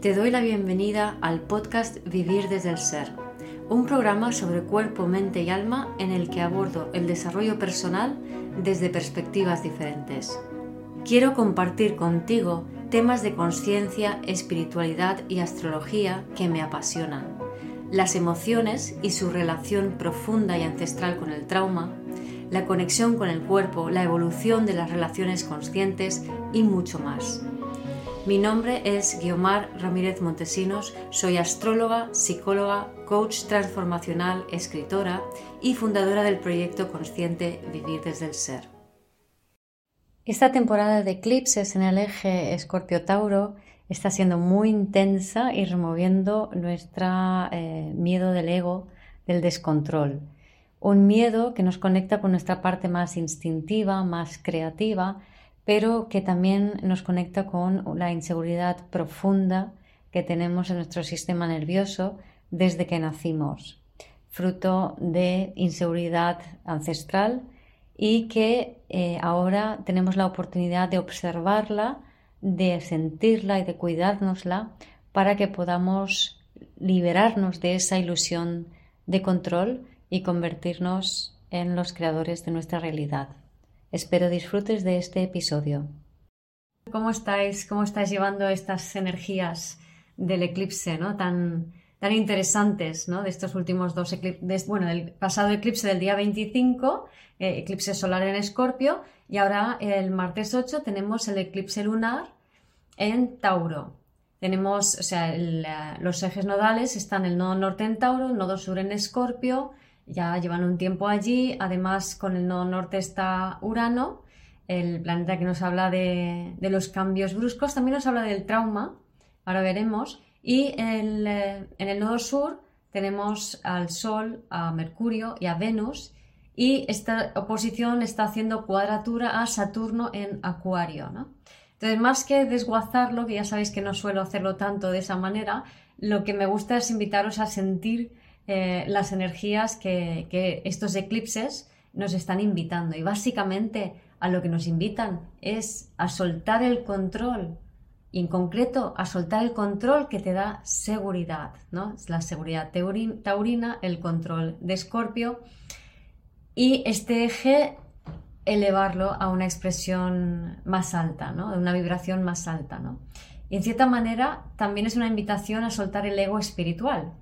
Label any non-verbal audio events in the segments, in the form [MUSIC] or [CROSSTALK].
Te doy la bienvenida al podcast Vivir desde el Ser, un programa sobre cuerpo, mente y alma en el que abordo el desarrollo personal desde perspectivas diferentes. Quiero compartir contigo temas de conciencia, espiritualidad y astrología que me apasionan, las emociones y su relación profunda y ancestral con el trauma, la conexión con el cuerpo, la evolución de las relaciones conscientes y mucho más. Mi nombre es Guiomar Ramírez Montesinos, soy astróloga, psicóloga, coach transformacional, escritora y fundadora del proyecto consciente Vivir desde el Ser. Esta temporada de eclipses en el eje Escorpio-Tauro está siendo muy intensa y removiendo nuestro eh, miedo del ego, del descontrol. Un miedo que nos conecta con nuestra parte más instintiva, más creativa, pero que también nos conecta con la inseguridad profunda que tenemos en nuestro sistema nervioso desde que nacimos, fruto de inseguridad ancestral y que eh, ahora tenemos la oportunidad de observarla, de sentirla y de cuidárnosla para que podamos liberarnos de esa ilusión de control y convertirnos en los creadores de nuestra realidad. Espero disfrutes de este episodio. ¿Cómo estáis? ¿Cómo estáis llevando estas energías del eclipse, ¿no? Tan, tan interesantes, ¿no? De estos últimos dos eclipses, bueno, del pasado eclipse del día 25, eh, eclipse solar en Escorpio, y ahora el martes 8 tenemos el eclipse lunar en Tauro. Tenemos, o sea, los ejes nodales están el nodo norte en Tauro, el nodo sur en Escorpio, ya llevan un tiempo allí, además con el nodo norte está Urano, el planeta que nos habla de, los cambios bruscos, también nos habla del trauma, ahora veremos, y eh, en el nodo sur tenemos al Sol, a Mercurio y a Venus, y esta oposición está haciendo cuadratura a Saturno en Acuario. Entonces, más que desguazarlo, que ya sabéis que no suelo hacerlo tanto de esa manera, lo que me gusta es invitaros a sentir eh, las energías que, estos eclipses nos están invitando. Y básicamente a lo que nos invitan es a soltar el control. Y en concreto, a soltar el control que te da seguridad, ¿no? Es la seguridad taurina, el control de Escorpio. Y este eje, elevarlo a una expresión más alta, ¿no? Una vibración más alta, ¿no? Y en cierta manera también es una invitación a soltar el ego espiritual,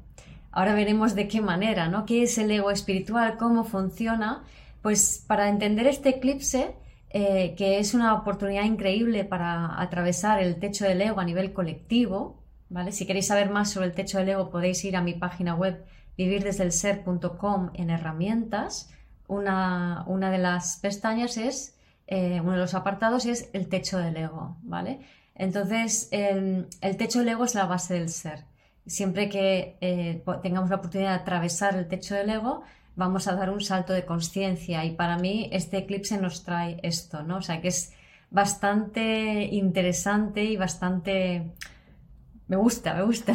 Ahora veremos de qué manera, ¿no? ¿Qué es el ego espiritual? ¿Cómo funciona? Pues para entender este eclipse, eh, que es una oportunidad increíble para atravesar el techo del ego a nivel colectivo, ¿vale? Si queréis saber más sobre el techo del ego, podéis ir a mi página web vivirdesdelser.com en herramientas. Una, una, de las pestañas es, eh, uno de los apartados es el techo del ego, ¿vale? Entonces, el techo del ego es la base del ser siempre que eh, tengamos la oportunidad de atravesar el techo del ego, vamos a dar un salto de conciencia y para mí este eclipse nos trae esto, ¿no? O sea que es bastante interesante y bastante... Me gusta, me gusta.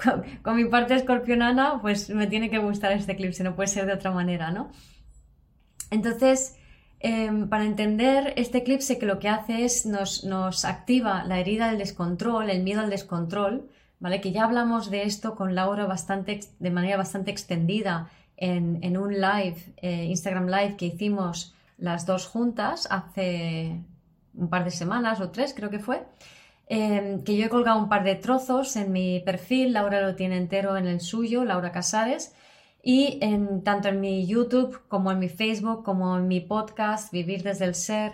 [LAUGHS] con, mi parte escorpionana, pues me tiene que gustar este eclipse, no puede ser de otra manera, ¿no? Entonces, em, para entender este eclipse que lo que hace es nos, nos activa la herida del descontrol, el miedo al descontrol, que ya hablamos de esto con Laura bastante, de manera bastante extendida en, un live, eh, Instagram Live que hicimos las dos juntas hace un par de semanas o tres creo que fue, em, que yo he colgado un par de trozos en mi perfil, Laura lo tiene entero en el suyo, Laura Casares, y en, tanto en mi YouTube como en mi Facebook como en mi podcast Vivir desde el Ser,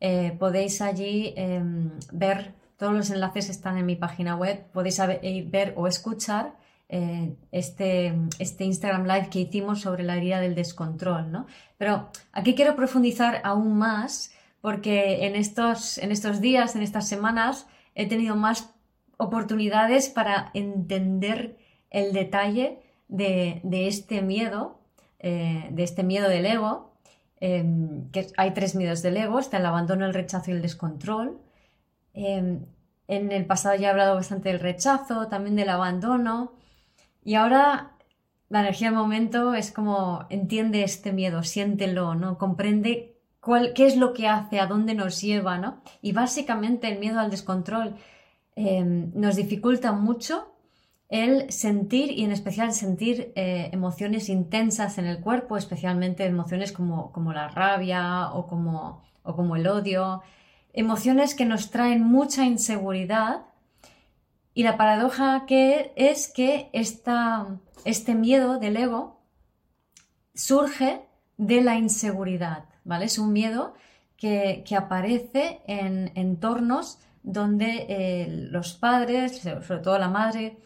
eh, podéis allí em, ver todos los enlaces están en mi página web. Podéis eh, ver o escuchar eh, este, este, Instagram Live que hicimos sobre la herida del descontrol. ¿no? Pero aquí quiero profundizar aún más porque en estos, días, en estas semanas, he tenido más oportunidades para entender el detalle de, este miedo, eh, de este miedo del ego, que hay tres miedos del ego, está el abandono, el rechazo y el descontrol. Em, en el pasado ya he hablado bastante del rechazo, también del abandono. Y ahora la energía del momento es como entiende este miedo, siéntelo, ¿no? Comprende cuál, qué es lo que hace, a dónde nos lleva, ¿no? Y básicamente el miedo al descontrol em, nos dificulta mucho el sentir y en especial sentir eh, emociones intensas en el cuerpo, especialmente emociones como, como la rabia o como, o como el odio, emociones que nos traen mucha inseguridad y la paradoja que es que esta, este miedo del ego surge de la inseguridad, ¿vale? Es un miedo que, aparece en entornos donde eh, los padres, sobre todo la madre,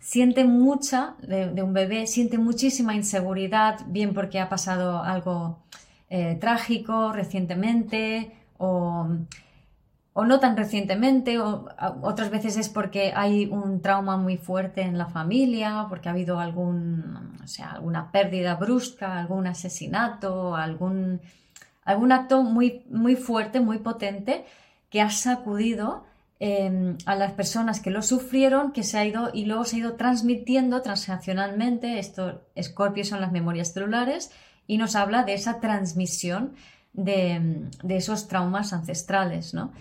sienten mucha, de, un bebé, siente muchísima inseguridad, bien porque ha pasado algo eh, trágico recientemente o o no tan recientemente, o otras veces es porque hay un trauma muy fuerte en la familia, porque ha habido algún, o sea, alguna pérdida brusca, algún asesinato, algún, algún acto muy, muy fuerte, muy potente, que ha sacudido em, a las personas que lo sufrieron, que se ha ido y luego se ha ido transmitiendo transnacionalmente. Esto, Scorpio son las memorias celulares y nos habla de esa transmisión de, de esos traumas ancestrales, ¿no?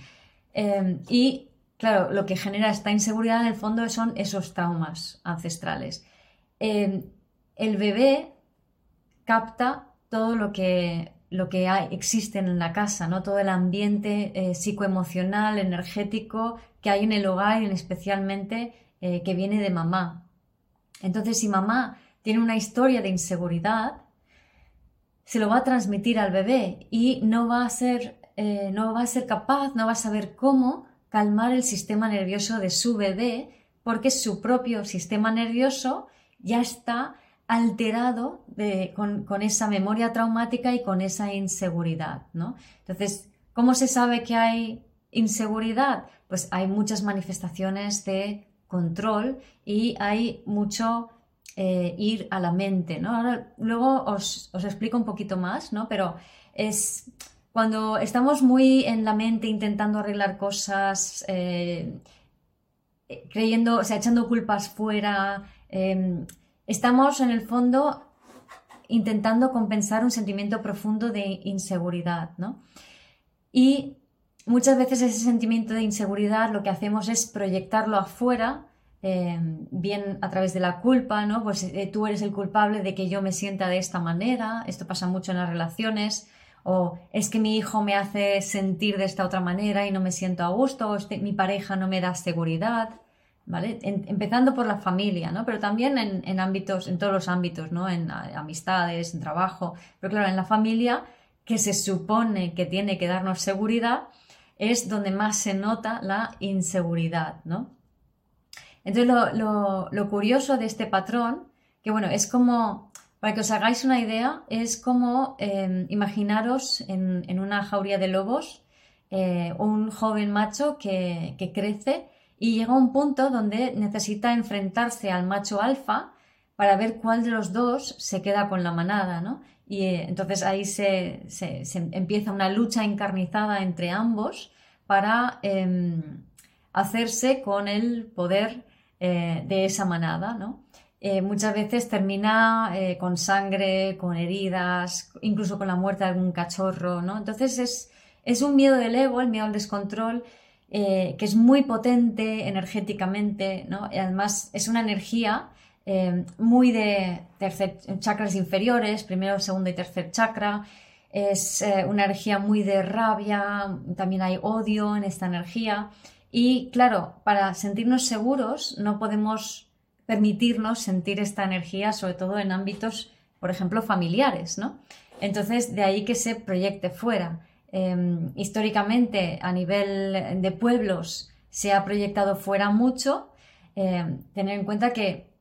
Em, y claro, lo que genera esta inseguridad en el fondo son esos traumas ancestrales. Em, el bebé capta todo lo que, lo que existe en la casa, ¿no? todo el ambiente eh, psicoemocional, energético que hay en el hogar y especialmente eh, que viene de mamá. Entonces, si mamá tiene una historia de inseguridad, se lo va a transmitir al bebé y no va a ser eh, no va a ser capaz, no va a saber cómo calmar el sistema nervioso de su bebé porque su propio sistema nervioso ya está alterado con, esa memoria traumática y con esa inseguridad, ¿no? Entonces, ¿cómo se sabe que hay inseguridad? Pues hay muchas manifestaciones de control y hay mucho eh, ir a la mente, ¿no? Ahora, luego os, os, explico un poquito más, ¿no? Pero es cuando estamos muy en la mente intentando arreglar cosas, eh, creyendo, o sea, echando culpas fuera, em, estamos en el fondo intentando compensar un sentimiento profundo de inseguridad, ¿no? Y muchas veces ese sentimiento de inseguridad lo que hacemos es proyectarlo afuera, em, bien a través de la culpa, ¿no? Pues eh, tú eres el culpable de que yo me sienta de esta manera, esto pasa mucho en las relaciones, o es que mi hijo me hace sentir de esta otra manera y no me siento a gusto, o este, mi pareja no me da seguridad, ¿vale? empezando por la familia, ¿no? Pero también en, ámbitos, en todos los ámbitos, ¿no? En amistades, en trabajo, pero claro, en la familia, que se supone que tiene que darnos seguridad, es donde más se nota la inseguridad, ¿no? Entonces, lo, lo curioso de este patrón, que bueno, es como para que os hagáis una idea, es como em, imaginaros en, una jauría de lobos eh, un joven macho que, crece y llega a un punto donde necesita enfrentarse al macho alfa para ver cuál de los dos se queda con la manada, ¿no? Y eh, entonces ahí se, empieza una lucha encarnizada entre ambos para em, hacerse con el poder eh, de esa manada, ¿no? Eh, muchas veces termina eh, con sangre, con heridas, incluso con la muerte de algún cachorro, ¿no? Entonces es, es un miedo del ego, el miedo al descontrol, eh, que es muy potente energéticamente, ¿no? Además es una energía muy de chakras inferiores, primero, segundo y tercer chakra, es una energía muy de rabia, también hay odio en esta energía. Y claro, para sentirnos seguros no podemos permitirnos sentir esta energía, sobre todo en ámbitos, por ejemplo, familiares, ¿no? Entonces, de ahí que se proyecte fuera. Em, históricamente, a nivel de pueblos, se ha proyectado fuera mucho. Em, tener en cuenta que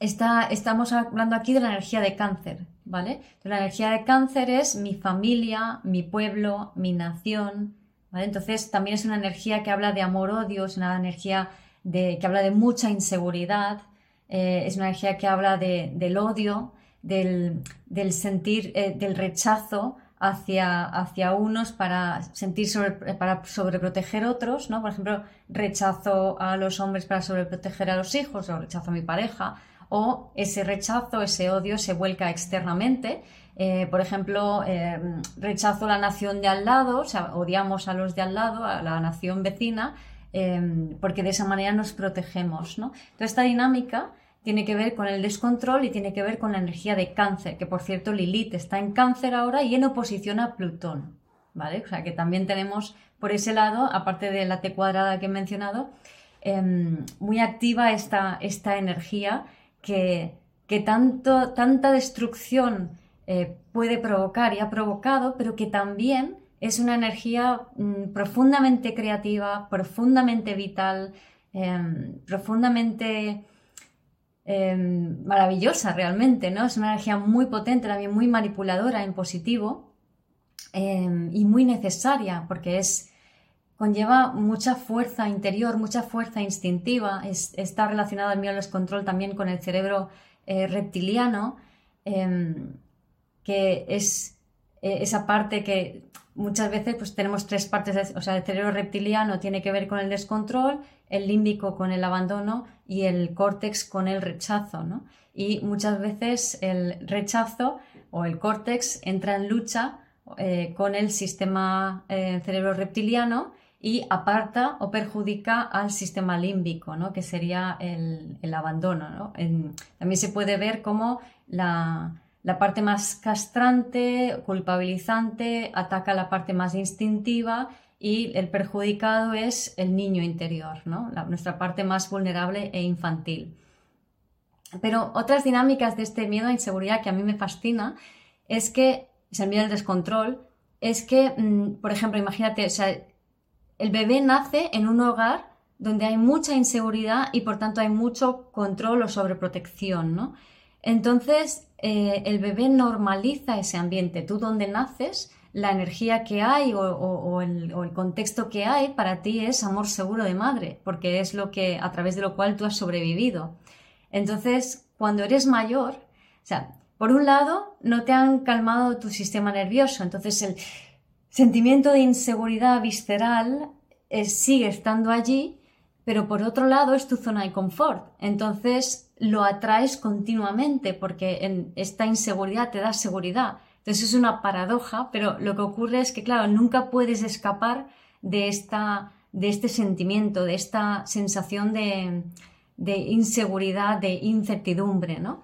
está, estamos hablando aquí de la energía de cáncer, ¿vale? La energía de cáncer es mi familia, mi pueblo, mi nación, ¿vale? Entonces, también es una energía que habla de amor-odio, es una energía que habla de mucha inseguridad, eh, es una energía que habla del odio, del, sentir, eh, del rechazo hacia, hacia unos para sentir sobre, para sobreproteger otros, ¿no? Por ejemplo, rechazo a los hombres para sobreproteger a los hijos, o rechazo a mi pareja, o ese rechazo, ese odio se vuelca externamente. Eh, por ejemplo, rechazo a la nación de al lado, o sea, odiamos a los de al lado, a la nación vecina, em, porque de esa manera nos protegemos. ¿no? Toda esta dinámica tiene que ver con el descontrol y tiene que ver con la energía de cáncer, que por cierto Lilith está en cáncer ahora y en oposición a Plutón. ¿vale? O sea que también tenemos por ese lado, aparte de la T cuadrada que he mencionado, em, muy activa esta, esta energía que, que tanto, tanta destrucción eh, puede provocar y ha provocado, pero que también es una energía mm, profundamente creativa, profundamente vital, em, profundamente em, maravillosa realmente, ¿no? Es una energía muy potente, también muy manipuladora en positivo em, y muy necesaria porque es conlleva mucha fuerza interior, mucha fuerza instintiva, está relacionada al miedo control también con el cerebro eh, reptiliano que es eh, esa parte que muchas veces pues tenemos tres partes, o sea, el cerebro reptiliano tiene que ver con el descontrol, el límbico con el abandono y el córtex con el rechazo, ¿no? Y muchas veces el rechazo o el córtex entra en lucha eh, con el sistema eh, cerebro reptiliano y aparta o perjudica al sistema límbico, ¿no? que sería el, abandono. ¿no? también se puede ver como la, la parte más castrante, culpabilizante, ataca la parte más instintiva y el perjudicado es el niño interior, ¿no? nuestra parte más vulnerable e infantil. Pero otras dinámicas de este miedo a inseguridad que a mí me fascina es que, es el miedo al descontrol, es que, mm, por ejemplo, imagínate, el bebé nace en un hogar donde hay mucha inseguridad y por tanto hay mucho control o sobreprotección. Entonces, eh, el bebé normaliza ese ambiente. Tú donde naces, la energía que hay o, el, contexto que hay para ti es amor seguro de madre, porque es lo que a través de lo cual tú has sobrevivido. Entonces, cuando eres mayor, o sea, por un lado, no te han calmado tu sistema nervioso, entonces el sentimiento de inseguridad visceral eh, sigue estando allí, pero por otro lado es tu zona de confort. Entonces, lo atraes continuamente porque en esta inseguridad te da seguridad. Entonces es una paradoja, pero lo que ocurre es que, claro, nunca puedes escapar de, esta, de este sentimiento, de esta sensación de, de inseguridad, de incertidumbre, ¿no?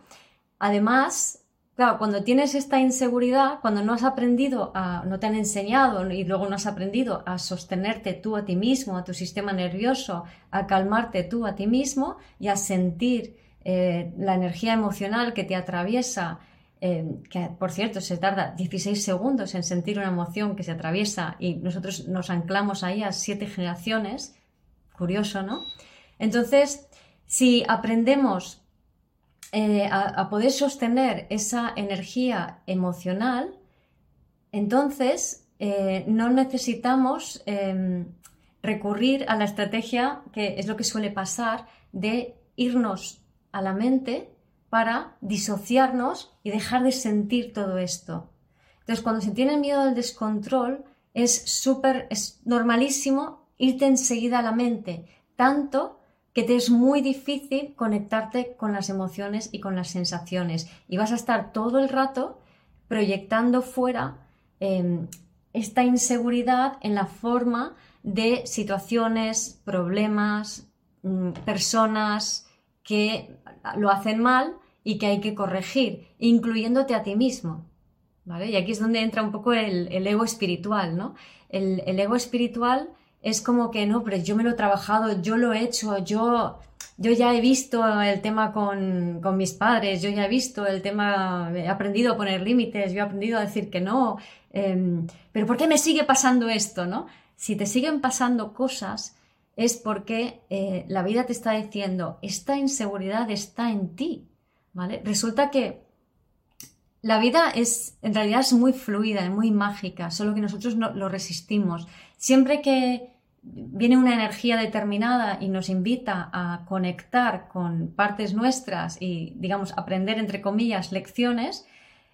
Además, claro, cuando tienes esta inseguridad, cuando no has aprendido a, no te han enseñado y luego no has aprendido a sostenerte tú a ti mismo, a tu sistema nervioso, a calmarte tú a ti mismo y a sentir eh, la energía emocional que te atraviesa, eh, que por cierto se tarda 16 segundos en sentir una emoción que se atraviesa y nosotros nos anclamos ahí a siete generaciones, curioso, ¿no? Entonces, si aprendemos eh, a, poder sostener esa energía emocional, entonces no necesitamos em, recurrir a la estrategia que es lo que suele pasar de irnos a la mente para disociarnos y dejar de sentir todo esto. Entonces, cuando se tiene miedo al descontrol, es súper, es normalísimo irte enseguida a la mente, tanto que te es muy difícil conectarte con las emociones y con las sensaciones. Y vas a estar todo el rato proyectando fuera em, esta inseguridad en la forma de situaciones, problemas, mm, personas, que lo hacen mal y que hay que corregir, incluyéndote a ti mismo. ¿vale? Y aquí es donde entra un poco el, ego espiritual, ¿no? El, ego espiritual es como que, no, pero yo me lo he trabajado, yo lo he hecho, yo, yo ya he visto el tema con, mis padres, yo ya he visto el tema, he aprendido a poner límites, yo he aprendido a decir que no, em, pero ¿por qué me sigue pasando esto, no? Si te siguen pasando cosas, es porque eh, la vida te está diciendo, esta inseguridad está en ti, ¿vale? Resulta que la vida es, en realidad es muy fluida, muy mágica, solo que nosotros no, lo resistimos. Siempre que viene una energía determinada y nos invita a conectar con partes nuestras y, digamos, aprender, entre comillas, lecciones,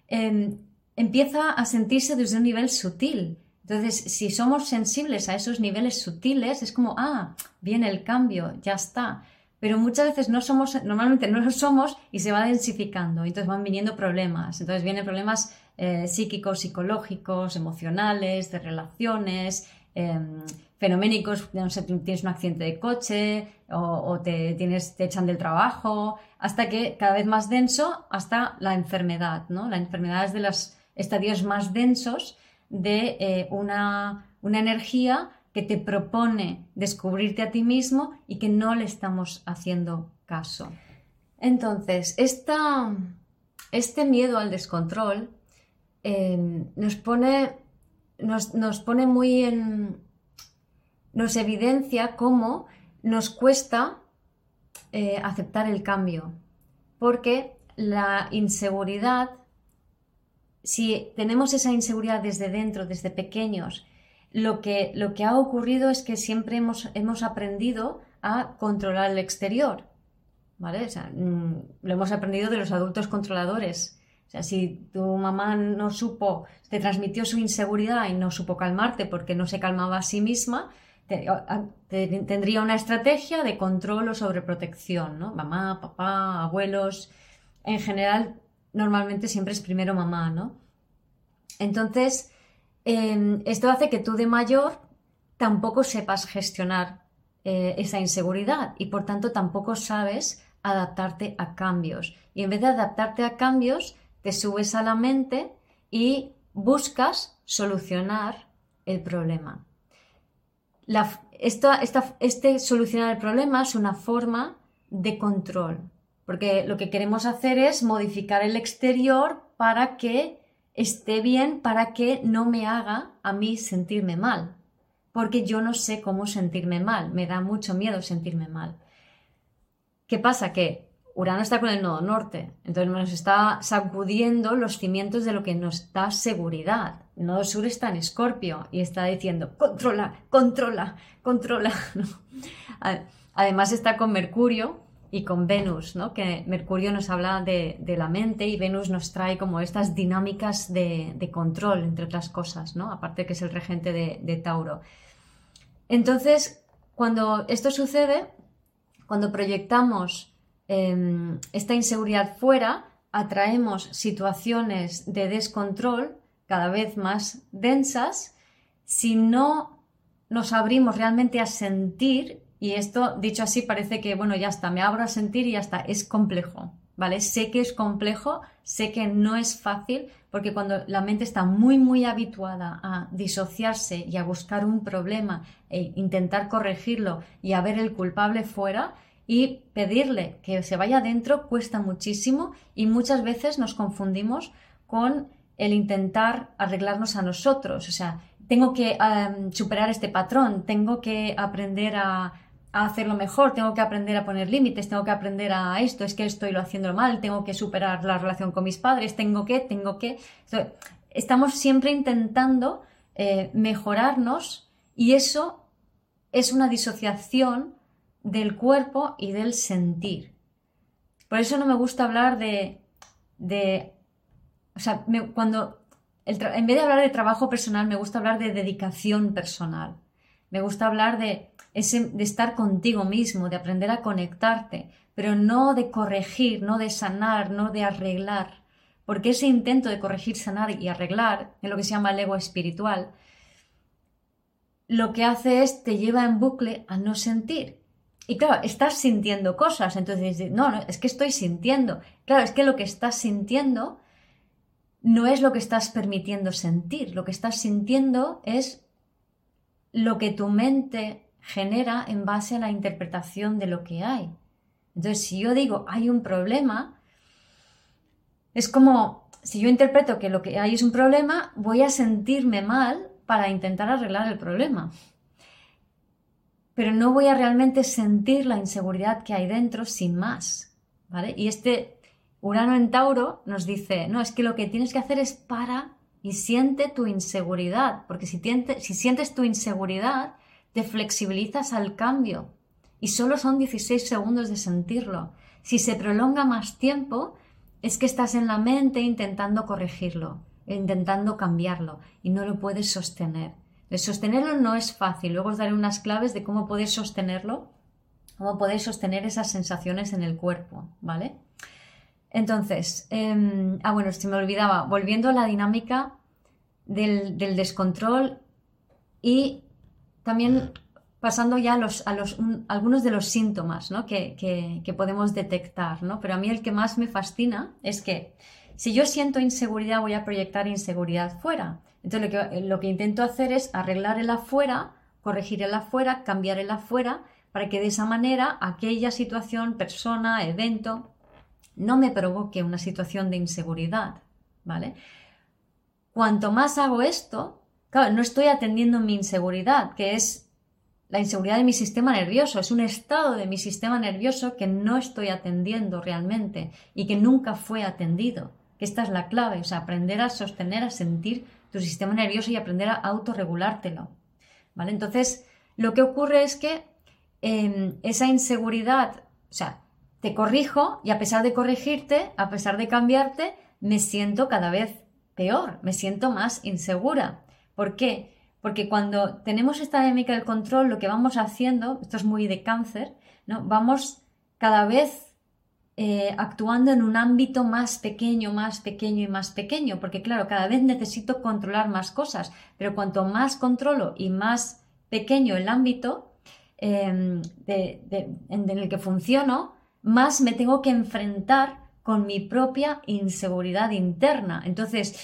em, empieza a sentirse desde un nivel sutil. Entonces, si somos sensibles a esos niveles sutiles, es como, ah, viene el cambio, ya está. Pero muchas veces no somos, normalmente no lo somos y se va densificando. Entonces van viniendo problemas. Entonces vienen problemas eh, psíquicos, psicológicos, emocionales, de relaciones, em, fenoménicos, no sé, tienes un accidente de coche o, te, tienes, te echan del trabajo, hasta que cada vez más denso, hasta la enfermedad, ¿no? La enfermedad es de los estadios más densos de eh, una, una energía que te propone descubrirte a ti mismo y que no le estamos haciendo caso. Entonces, este miedo al descontrol em, nos, pone, nos, pone muy en... nos evidencia cómo nos cuesta eh, aceptar el cambio, porque la inseguridad, si tenemos esa inseguridad desde dentro, desde pequeños, lo que, lo que ha ocurrido es que siempre hemos, hemos aprendido a controlar el exterior. ¿Vale? Mm, lo hemos aprendido de los adultos controladores. O sea, si tu mamá no supo, te transmitió su inseguridad y no supo calmarte porque no se calmaba a sí misma, tendría una estrategia de control o sobreprotección, ¿no? Mamá, papá, abuelos. En general, normalmente siempre es primero mamá, ¿no? Entonces, em, esto hace que tú de mayor tampoco sepas gestionar eh, esa inseguridad y por tanto tampoco sabes adaptarte a cambios. Y en vez de adaptarte a cambios, te subes a la mente y buscas solucionar el problema. este solucionar el problema es una forma de control, porque lo que queremos hacer es modificar el exterior para que esté bien, para que no me haga a mí sentirme mal, porque yo no sé cómo sentirme mal, me da mucho miedo sentirme mal. ¿Qué pasa? Que Urano está con el nodo norte, entonces nos está sacudiendo los cimientos de lo que nos da seguridad. El nodo sur está en Escorpio y está diciendo, controla, controla, controla. [LAUGHS] Además está con Mercurio y con Venus, ¿no? que Mercurio nos habla de, la mente y Venus nos trae como estas dinámicas de, control, entre otras cosas, ¿no? aparte que es el regente de, Tauro. Entonces, cuando esto sucede, cuando proyectamos em, esta inseguridad fuera, atraemos situaciones de descontrol cada vez más densas si no nos abrimos realmente a sentir, y esto dicho así parece que, bueno, ya está, me abro a sentir y ya está, es complejo, ¿vale? Sé que es complejo, sé que no es fácil, porque cuando la mente está muy, muy habituada a disociarse y a buscar un problema e intentar corregirlo y a ver el culpable fuera, y pedirle que se vaya adentro cuesta muchísimo y muchas veces nos confundimos con el intentar arreglarnos a nosotros. O sea, tengo que em, superar este patrón, tengo que aprender a, hacerlo mejor, tengo que aprender a poner límites, tengo que aprender a esto, es que estoy lo haciendo mal, tengo que superar la relación con mis padres, tengo que, tengo que. Estamos siempre intentando eh, mejorarnos y eso es una disociación del cuerpo y del sentir. Por eso no me gusta hablar de. de o sea, cuando. en vez de hablar de trabajo personal, me gusta hablar de dedicación personal. Me gusta hablar de de estar contigo mismo, de aprender a conectarte, pero no de corregir, no de sanar, no de arreglar. Porque ese intento de corregir, sanar y arreglar, en lo que se llama el ego espiritual, lo que hace es te lleva en bucle a no sentir. Y claro, estás sintiendo cosas, entonces no, no, es que estoy sintiendo. Claro, es que lo que estás sintiendo no es lo que estás permitiendo sentir, lo que estás sintiendo es lo que tu mente genera en base a la interpretación de lo que hay. Entonces, si yo digo hay un problema, es como si yo interpreto que lo que hay es un problema, voy a sentirme mal para intentar arreglar el problema. Pero no voy a realmente sentir la inseguridad que hay dentro sin más. ¿vale? Y este Urano en Tauro nos dice, no, es que lo que tienes que hacer es para y siente tu inseguridad, porque si, si sientes tu inseguridad, te flexibilizas al cambio y solo son 16 segundos de sentirlo. Si se prolonga más tiempo, es que estás en la mente intentando corregirlo, intentando cambiarlo y no lo puedes sostener. De sostenerlo no es fácil. Luego os daré unas claves de cómo podéis sostenerlo, cómo podéis sostener esas sensaciones en el cuerpo, ¿vale? Entonces, em, ah, bueno, si me olvidaba, volviendo a la dinámica del, del descontrol y también pasando ya a, los, algunos de los síntomas ¿no? que, que, podemos detectar, ¿no? pero a mí el que más me fascina es que si yo siento inseguridad voy a proyectar inseguridad fuera. Entonces lo que, lo que intento hacer es arreglar el afuera, corregir el afuera, cambiar el afuera, para que de esa manera aquella situación, persona, evento, no me provoque una situación de inseguridad. ¿Vale? Cuanto más hago esto, claro, no estoy atendiendo mi inseguridad, que es la inseguridad de mi sistema nervioso, es un estado de mi sistema nervioso que no estoy atendiendo realmente y que nunca fue atendido. Esta es la clave, o sea, aprender a sostener, a sentir tu sistema nervioso y aprender a autorregulártelo. ¿Vale? Entonces, lo que ocurre es que em, esa inseguridad, o sea, te corrijo y a pesar de corregirte, a pesar de cambiarte, me siento cada vez peor, me siento más insegura. ¿Por qué? Porque cuando tenemos esta dinámica del control, lo que vamos haciendo, esto es muy de cáncer, ¿no? vamos cada vez eh, actuando en un ámbito más pequeño, más pequeño y más pequeño, porque claro, cada vez necesito controlar más cosas, pero cuanto más controlo y más pequeño el ámbito em, en el que funciono, más me tengo que enfrentar con mi propia inseguridad interna. Entonces,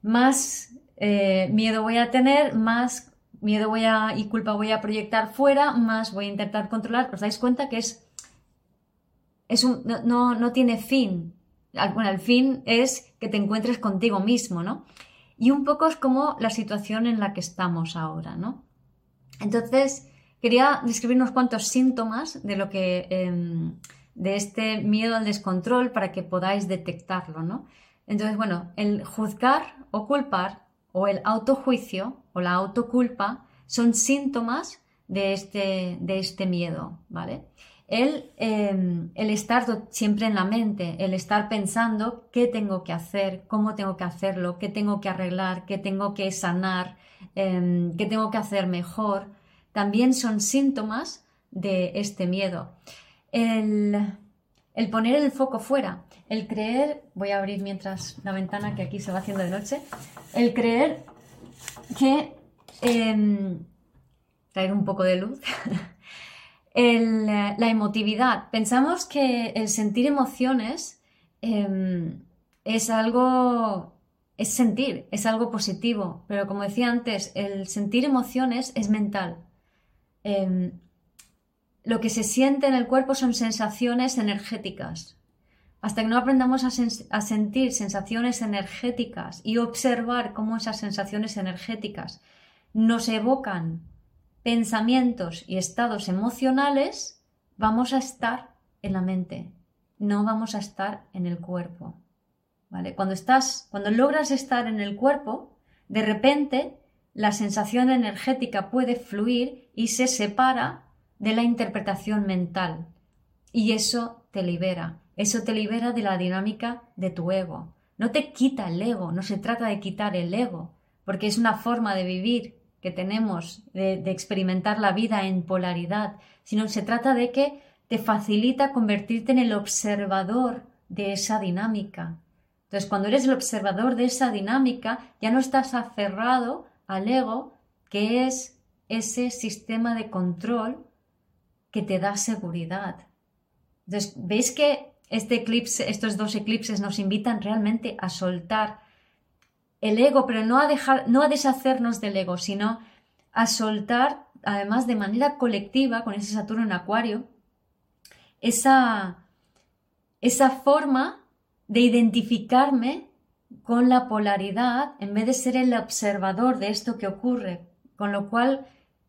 más eh, miedo voy a tener, más miedo voy a, y culpa voy a proyectar fuera, más voy a intentar controlar. ¿Os dais cuenta que es, es un, no, no, tiene fin? Bueno, el fin es que te encuentres contigo mismo, ¿no? Y un poco es como la situación en la que estamos ahora, ¿no? Entonces, quería describir unos cuantos síntomas de lo que, em, de este miedo al descontrol para que podáis detectarlo, ¿no? Entonces, bueno, el juzgar o culpar o el autojuicio o la autoculpa son síntomas de este, de este miedo, ¿vale? El, em, el, estar siempre en la mente, el estar pensando qué tengo que hacer, cómo tengo que hacerlo, qué tengo que arreglar, qué tengo que sanar, em, qué tengo que hacer mejor, también son síntomas de este miedo. El, el poner el foco fuera, el creer, voy a abrir mientras la ventana que aquí se va haciendo de noche, el creer que, em, traer un poco de luz, [LAUGHS] la emotividad. Pensamos que el sentir emociones em, es algo, es sentir, es algo positivo, pero como decía antes, el sentir emociones es mental. Em, lo que se siente en el cuerpo son sensaciones energéticas. Hasta que no aprendamos a, sentir sensaciones energéticas y observar cómo esas sensaciones energéticas nos evocan pensamientos y estados emocionales, vamos a estar en la mente, no vamos a estar en el cuerpo. ¿Vale? Cuando estás, cuando logras estar en el cuerpo, de repente la sensación energética puede fluir y se separa de la interpretación mental. Y eso te libera. Eso te libera de la dinámica de tu ego. No te quita el ego, no se trata de quitar el ego, porque es una forma de vivir que tenemos, de, experimentar la vida en polaridad, sino se trata de que te facilita convertirte en el observador de esa dinámica. Entonces, cuando eres el observador de esa dinámica, ya no estás aferrado al ego, que es ese sistema de control que te da seguridad. Entonces, ¿veis que este eclipse, estos dos eclipses nos invitan realmente a soltar el ego, pero no a dejar, no a deshacernos del ego, sino a soltar, además de manera colectiva, con ese Saturno en Acuario, esa, esa forma de identificarme con la polaridad en vez de ser el observador de esto que ocurre, con lo cual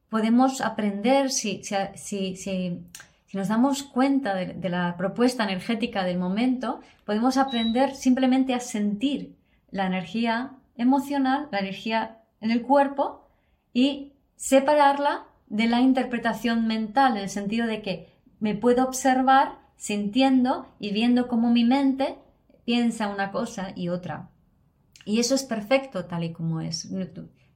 podemos aprender si, si, si, nos damos cuenta de, la propuesta energética del momento, podemos aprender simplemente a sentir la energía emocional, la energía en el cuerpo y separarla de la interpretación mental, en el sentido de que me puedo observar sintiendo y viendo cómo mi mente piensa una cosa y otra. Y eso es perfecto tal y como es.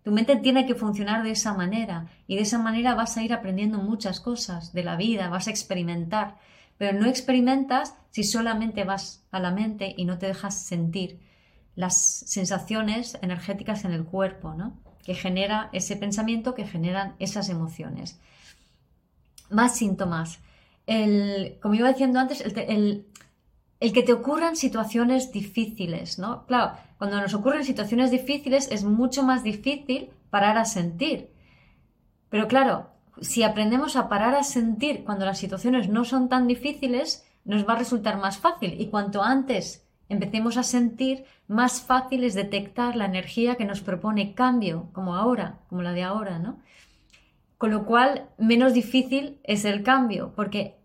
Tu mente tiene que funcionar de esa manera y de esa manera vas a ir aprendiendo muchas cosas de la vida, vas a experimentar, pero no experimentas si solamente vas a la mente y no te dejas sentir las sensaciones energéticas en el cuerpo, ¿no? que genera ese pensamiento, que generan esas emociones. Más síntomas. El, como iba diciendo antes, el, el que te ocurran situaciones difíciles, ¿no? Claro, cuando nos ocurren situaciones difíciles es mucho más difícil parar a sentir. Pero claro, si aprendemos a parar a sentir cuando las situaciones no son tan difíciles, nos va a resultar más fácil. Y cuanto antes empecemos a sentir, más fácil es detectar la energía que nos propone cambio, como ahora, como la de ahora, ¿no? Con lo cual, menos difícil es el cambio, porque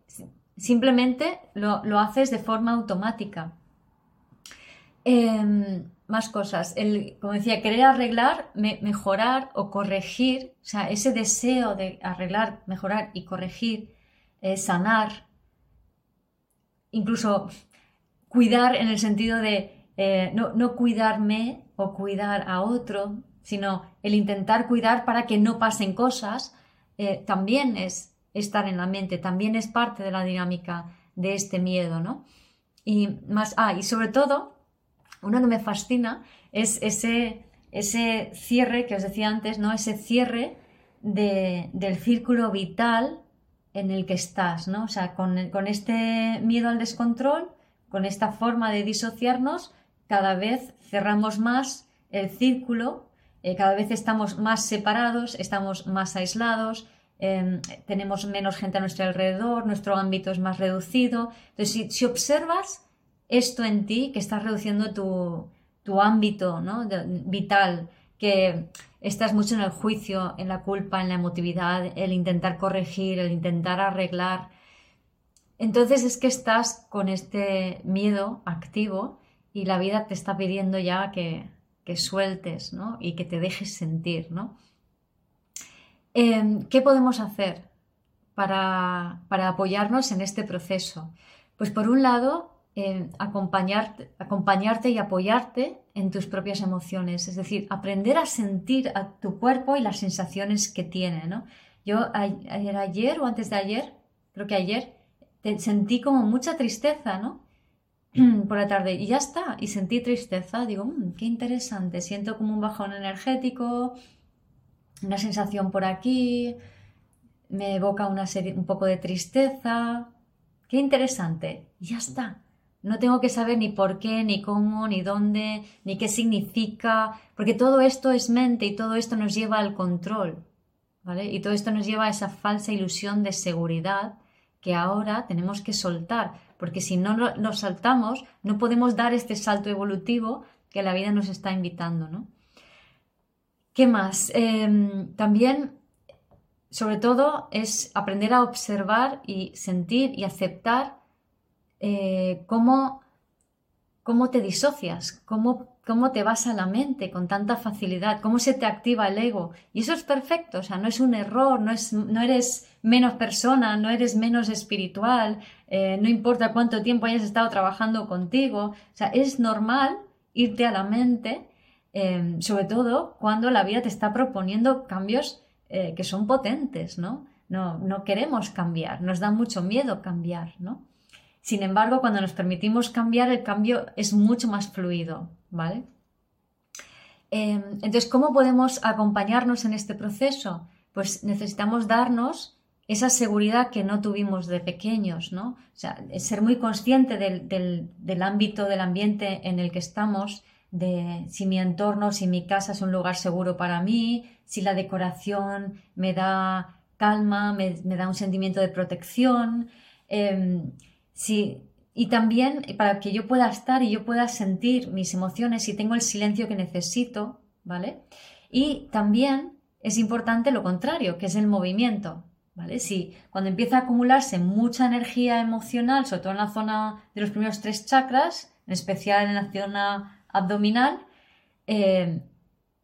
simplemente lo, haces de forma automática. Em, más cosas. El, como decía, querer arreglar, mejorar o corregir, o sea, ese deseo de arreglar, mejorar y corregir, eh, sanar, incluso cuidar en el sentido de eh, no, cuidarme o cuidar a otro, sino el intentar cuidar para que no pasen cosas, eh, también es estar en la mente, también es parte de la dinámica de este miedo, ¿no? Y más, ah, y sobre todo, uno que me fascina es ese, ese cierre que os decía antes, ¿no? Ese cierre del círculo vital en el que estás, ¿no? O sea, con, este miedo al descontrol, con esta forma de disociarnos, cada vez cerramos más el círculo, eh, cada vez estamos más separados, estamos más aislados, em, tenemos menos gente a nuestro alrededor, nuestro ámbito es más reducido. Entonces, si observas esto en ti que estás reduciendo tu, ámbito vital, que estás mucho en el juicio, en la culpa, en la emotividad, el intentar corregir, el intentar arreglar. Entonces es que estás con este miedo activo y la vida te está pidiendo ya que, sueltes ¿no? y que te dejes sentir. ¿no? Em, ¿Qué podemos hacer para, para apoyarnos en este proceso? Pues por un lado, acompañarte, acompañarte y apoyarte en tus propias emociones, es decir, aprender a sentir a tu cuerpo y las sensaciones que tiene. ¿no? Yo ayer, o antes de ayer, creo que ayer, sentí como mucha tristeza, ¿no? [CLEARS THROAT] Por la tarde y ya está, y sentí tristeza, digo, mm, qué interesante, siento como un bajón energético, una sensación por aquí, me evoca una serie, un poco de tristeza, qué interesante, ya está. No tengo que saber ni por qué, ni cómo, ni dónde, ni qué significa, porque todo esto es mente y todo esto nos lleva al control, ¿vale? Y todo esto nos lleva a esa falsa ilusión de seguridad que ahora tenemos que soltar, porque si no lo, saltamos, no podemos dar este salto evolutivo que la vida nos está invitando, ¿no? ¿Qué más? Em, también, sobre todo, es aprender a observar y sentir y aceptar eh, cómo, cómo, te disocias, cómo, cómo te vas a la mente con tanta facilidad, cómo se te activa el ego. Y eso es perfecto, o sea, no es un error, no, es, no eres menos persona, no eres menos espiritual, eh, no importa cuánto tiempo hayas estado trabajando contigo, o sea, es normal irte a la mente, eh, sobre todo cuando la vida te está proponiendo cambios que son potentes, ¿no? ¿no? No queremos cambiar, nos da mucho miedo cambiar, ¿no? Sin embargo, cuando nos permitimos cambiar, el cambio es mucho más fluido, ¿vale? Em, entonces, ¿cómo podemos acompañarnos en este proceso? Pues necesitamos darnos esa seguridad que no tuvimos de pequeños, ¿no? O sea, ser muy consciente del, ámbito, del ambiente en el que estamos, de si mi entorno, si mi casa es un lugar seguro para mí, si la decoración me da calma, me, da un sentimiento de protección. Em, y también para que yo pueda estar y yo pueda sentir mis emociones y tengo el silencio que necesito, ¿vale? Y también es importante lo contrario, que es el movimiento, ¿vale? Si cuando empieza a acumularse mucha energía emocional, sobre todo en la zona de los primeros tres chakras, en especial en la zona abdominal, eh,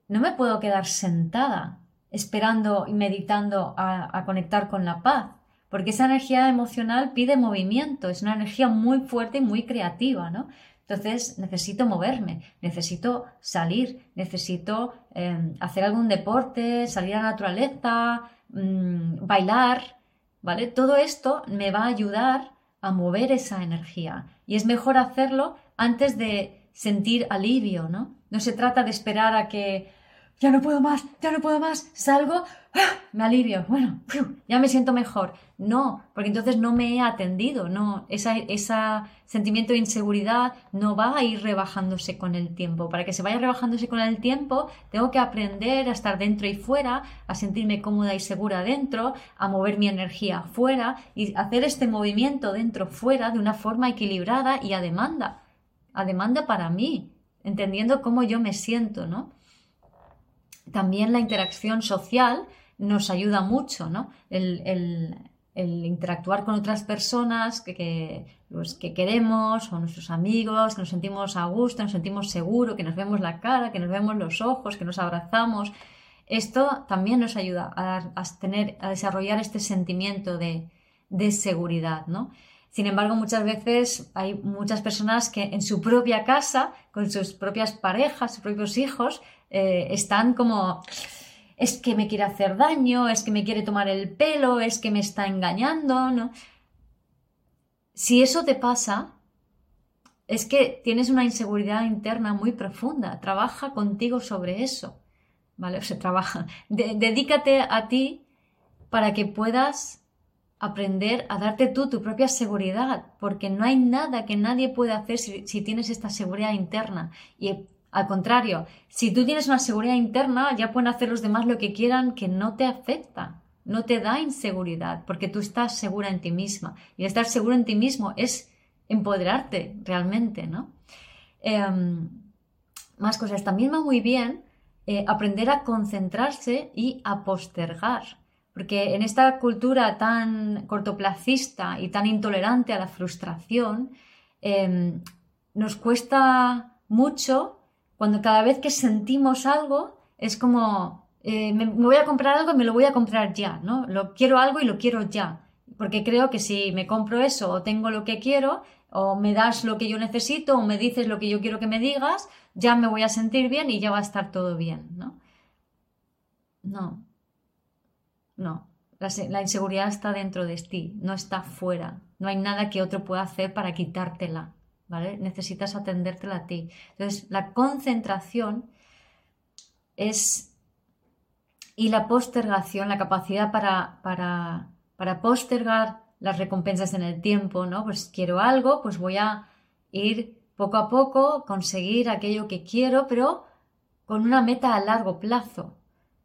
no me puedo quedar sentada esperando y meditando a conectar con la paz porque esa energía emocional pide movimiento, es una energía muy fuerte y muy creativa, ¿no? Entonces necesito moverme, necesito salir, necesito em, hacer algún deporte, salir a la naturaleza, mm, bailar, ¿vale? Todo esto me va a ayudar a mover esa energía y es mejor hacerlo antes de sentir alivio, ¿no? No se trata de esperar a que ya no puedo más, ya no puedo más, salgo, ¡ah! me alivio, bueno, ya me siento mejor. No, porque entonces no me he atendido, no, ese sentimiento de inseguridad no va a ir rebajándose con el tiempo. Para que se vaya rebajándose con el tiempo, tengo que aprender a estar dentro y fuera, a sentirme cómoda y segura dentro, a mover mi energía fuera y hacer este movimiento dentro-fuera de una forma equilibrada y a demanda, a demanda para mí, entendiendo cómo yo me siento, ¿no? También la interacción social nos ayuda mucho, ¿no? El, interactuar con otras personas que, los que queremos o nuestros amigos, que nos sentimos a gusto, nos sentimos seguros, que nos vemos la cara, que nos vemos los ojos, que nos abrazamos. Esto también nos ayuda a, tener, a desarrollar este sentimiento de, seguridad, ¿no? Sin embargo, muchas veces hay muchas personas que en su propia casa, con sus propias parejas, sus propios hijos, eh, están como es que me quiere hacer daño, es que me quiere tomar el pelo, es que me está engañando, ¿no? Si eso te pasa, es que tienes una inseguridad interna muy profunda. Trabaja contigo sobre eso. ¿Vale? O sea, trabaja. dedícate a ti para que puedas aprender a darte tú tu propia seguridad, porque no hay nada que nadie pueda hacer si, tienes esta seguridad interna. Y al contrario, si tú tienes una seguridad interna, ya pueden hacer los demás lo que quieran que no te afecta, no te da inseguridad, porque tú estás segura en ti misma. Y estar seguro en ti mismo es empoderarte realmente, ¿no? Em, más cosas. También va muy bien eh, aprender a concentrarse y a postergar. Porque en esta cultura tan cortoplacista y tan intolerante a la frustración, em, nos cuesta mucho cuando cada vez que sentimos algo es como, eh, me, voy a comprar algo y me lo voy a comprar ya, ¿no? Lo quiero algo y lo quiero ya. Porque creo que si me compro eso o tengo lo que quiero, o me das lo que yo necesito, o me dices lo que yo quiero que me digas, ya me voy a sentir bien y ya va a estar todo bien, ¿no? No. No. la inseguridad está dentro de ti, no está fuera. No hay nada que otro pueda hacer para quitártela. Necesitas atendértela a ti. Entonces, la concentración es y la postergación, la capacidad para, para, para postergar las recompensas en el tiempo, ¿no? Pues quiero algo, pues voy a ir poco a poco, conseguir aquello que quiero, pero con una meta a largo plazo.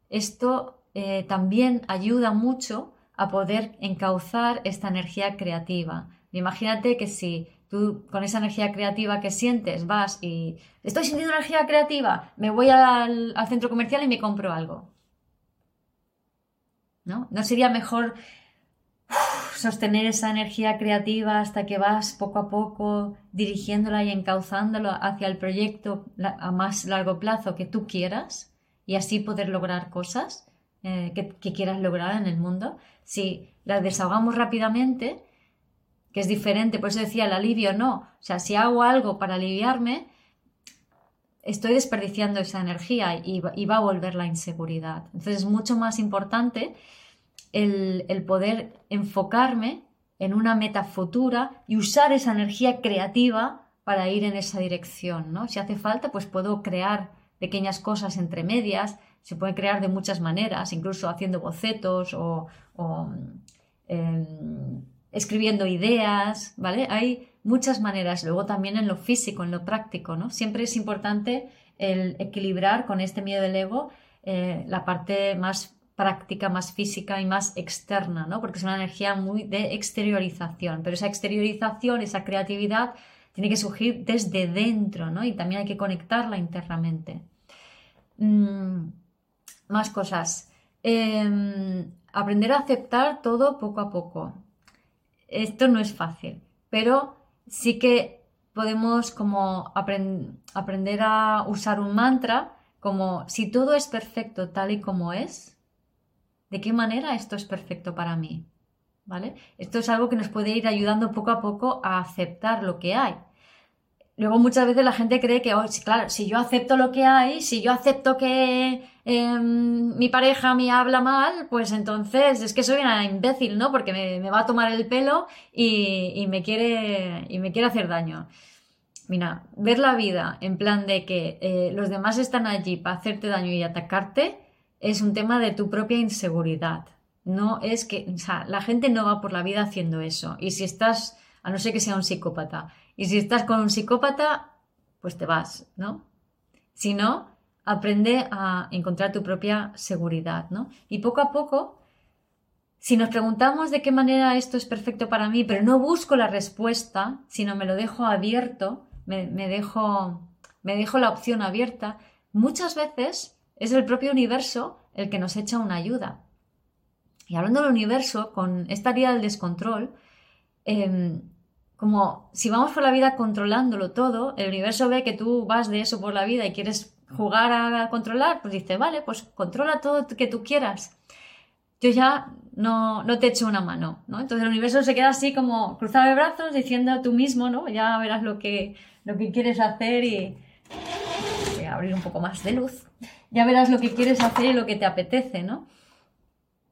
Esto eh, también ayuda mucho a poder encauzar esta energía creativa. Imagínate que si Tú con esa energía creativa que sientes vas y estoy sintiendo energía creativa, me voy al, centro comercial y me compro algo. ¿No? ¿No sería mejor sostener esa energía creativa hasta que vas poco a poco dirigiéndola y encauzándola hacia el proyecto a más largo plazo que tú quieras y así poder lograr cosas eh, que, quieras lograr en el mundo? Si las desahogamos rápidamente, que es diferente, por eso decía el alivio no. O sea, si hago algo para aliviarme, estoy desperdiciando esa energía y, va a volver la inseguridad. Entonces es mucho más importante el, poder enfocarme en una meta futura y usar esa energía creativa para ir en esa dirección, ¿no? Si hace falta, pues puedo crear pequeñas cosas entre medias, se puede crear de muchas maneras, incluso haciendo bocetos o, em, escribiendo ideas, ¿vale? Hay muchas maneras. Luego también en lo físico, en lo práctico, ¿no? Siempre es importante el equilibrar con este miedo del ego eh, la parte más práctica, más física y más externa, ¿no? Porque es una energía muy de exteriorización, pero esa exteriorización, esa creatividad tiene que surgir desde dentro, ¿no? Y también hay que conectarla internamente. Mm, más cosas. Em, aprender a aceptar todo poco a poco esto no es fácil, pero sí que podemos como aprender a usar un mantra como si todo es perfecto tal y como es, ¿de qué manera esto es perfecto para mí? ¿Vale? Esto es algo que nos puede ir ayudando poco a poco a aceptar lo que hay. Luego muchas veces la gente cree que, oh, claro, si yo acepto lo que hay, si yo acepto que em, mi pareja me habla mal, pues entonces es que soy una imbécil, ¿no? Porque me, va a tomar el pelo y, me quiere, y me quiere hacer daño. mira, ver la vida en plan de que eh, los demás están allí para hacerte daño y atacarte es un tema de tu propia inseguridad. No es que, o sea, la gente no va por la vida haciendo eso. Y si estás, a no ser que sea un psicópata, y si estás con un psicópata, pues te vas, ¿no? Si no, aprende a encontrar tu propia seguridad, ¿no? Y poco a poco, si nos preguntamos de qué manera esto es perfecto para mí, pero no busco la respuesta, sino me lo dejo abierto, me, dejo, me dejo la opción abierta, muchas veces es el propio universo el que nos echa una ayuda. Y hablando del universo, con esta idea del descontrol, em, como si vamos por la vida controlándolo todo, el universo ve que tú vas de eso por la vida y quieres jugar a controlar, pues dice, vale, pues controla todo que tú quieras. Yo ya no, no te echo una mano, ¿no? Entonces el universo se queda así como cruzado de brazos diciendo tú mismo, ¿no? Ya verás lo que, lo que quieres hacer y... Voy a abrir un poco más de luz. Ya verás lo que quieres hacer y lo que te apetece, ¿no?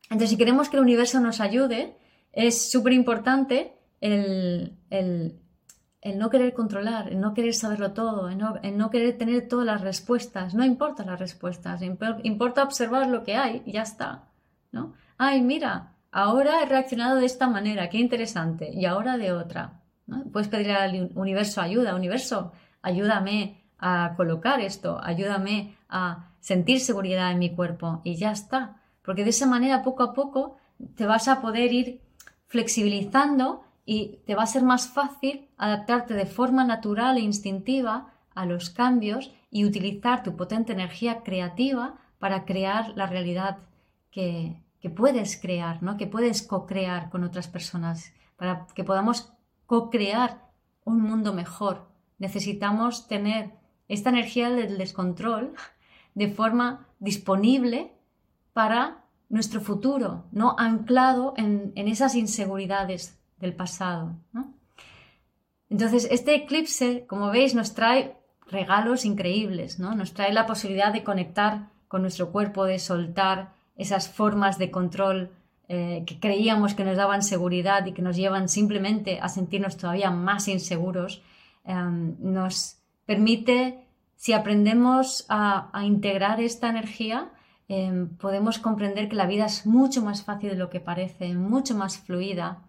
Entonces, si queremos que el universo nos ayude, es súper importante el, no querer controlar, el no querer saberlo todo, el no, querer tener todas las respuestas. No importa las respuestas, importa observar lo que hay ya está. ¿no? Ay, mira, ahora he reaccionado de esta manera, qué interesante, y ahora de otra. Puedes pedir al universo ayuda, universo, ayúdame a colocar esto, ayúdame a sentir seguridad en mi cuerpo y ya está porque de esa manera poco a poco te vas a poder ir flexibilizando y te va a ser más fácil adaptarte de forma natural e instintiva a los cambios y utilizar tu potente energía creativa para crear la realidad que, puedes crear, ¿no? que puedes co-crear con otras personas, para que podamos co-crear un mundo mejor. Necesitamos tener esta energía del descontrol de forma disponible para nuestro futuro, no anclado en, esas inseguridades del pasado. Entonces, este eclipse, como veis, nos trae regalos increíbles, ¿no? Nos trae la posibilidad de conectar con nuestro cuerpo, de soltar esas formas de control eh, que creíamos que nos daban seguridad y que nos llevan simplemente a sentirnos todavía más inseguros. Em, nos permite, si aprendemos a integrar esta energía, Em, podemos comprender que la vida es mucho más fácil de lo que parece, mucho más fluida,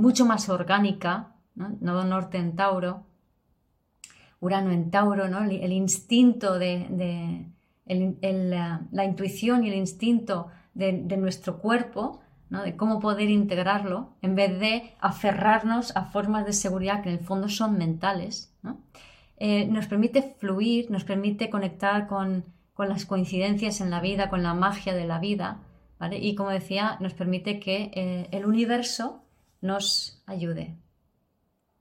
mucho más orgánica, ¿no? Nodo norte en Tauro, Urano en Tauro, ¿no? el, instinto de, la, intuición y el instinto de, nuestro cuerpo, ¿no? de cómo poder integrarlo, en vez de aferrarnos a formas de seguridad que en el fondo son mentales. Eh, nos permite fluir, nos permite conectar con con las coincidencias en la vida, con la magia de la vida. Y como decía, nos permite que eh, el universo nos ayude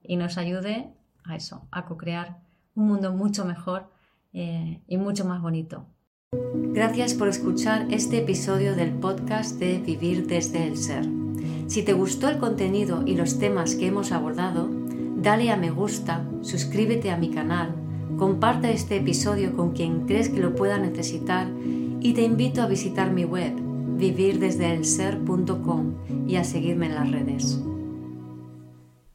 y nos ayude a eso, a co-crear un mundo mucho mejor eh, y mucho más bonito. Gracias por escuchar este episodio del podcast de Vivir desde el Ser. Si te gustó el contenido y los temas que hemos abordado, dale a me gusta, suscríbete a mi canal Comparta este episodio con quien crees que lo pueda necesitar y te invito a visitar mi web vivirdesdeelser.com y a seguirme en las redes.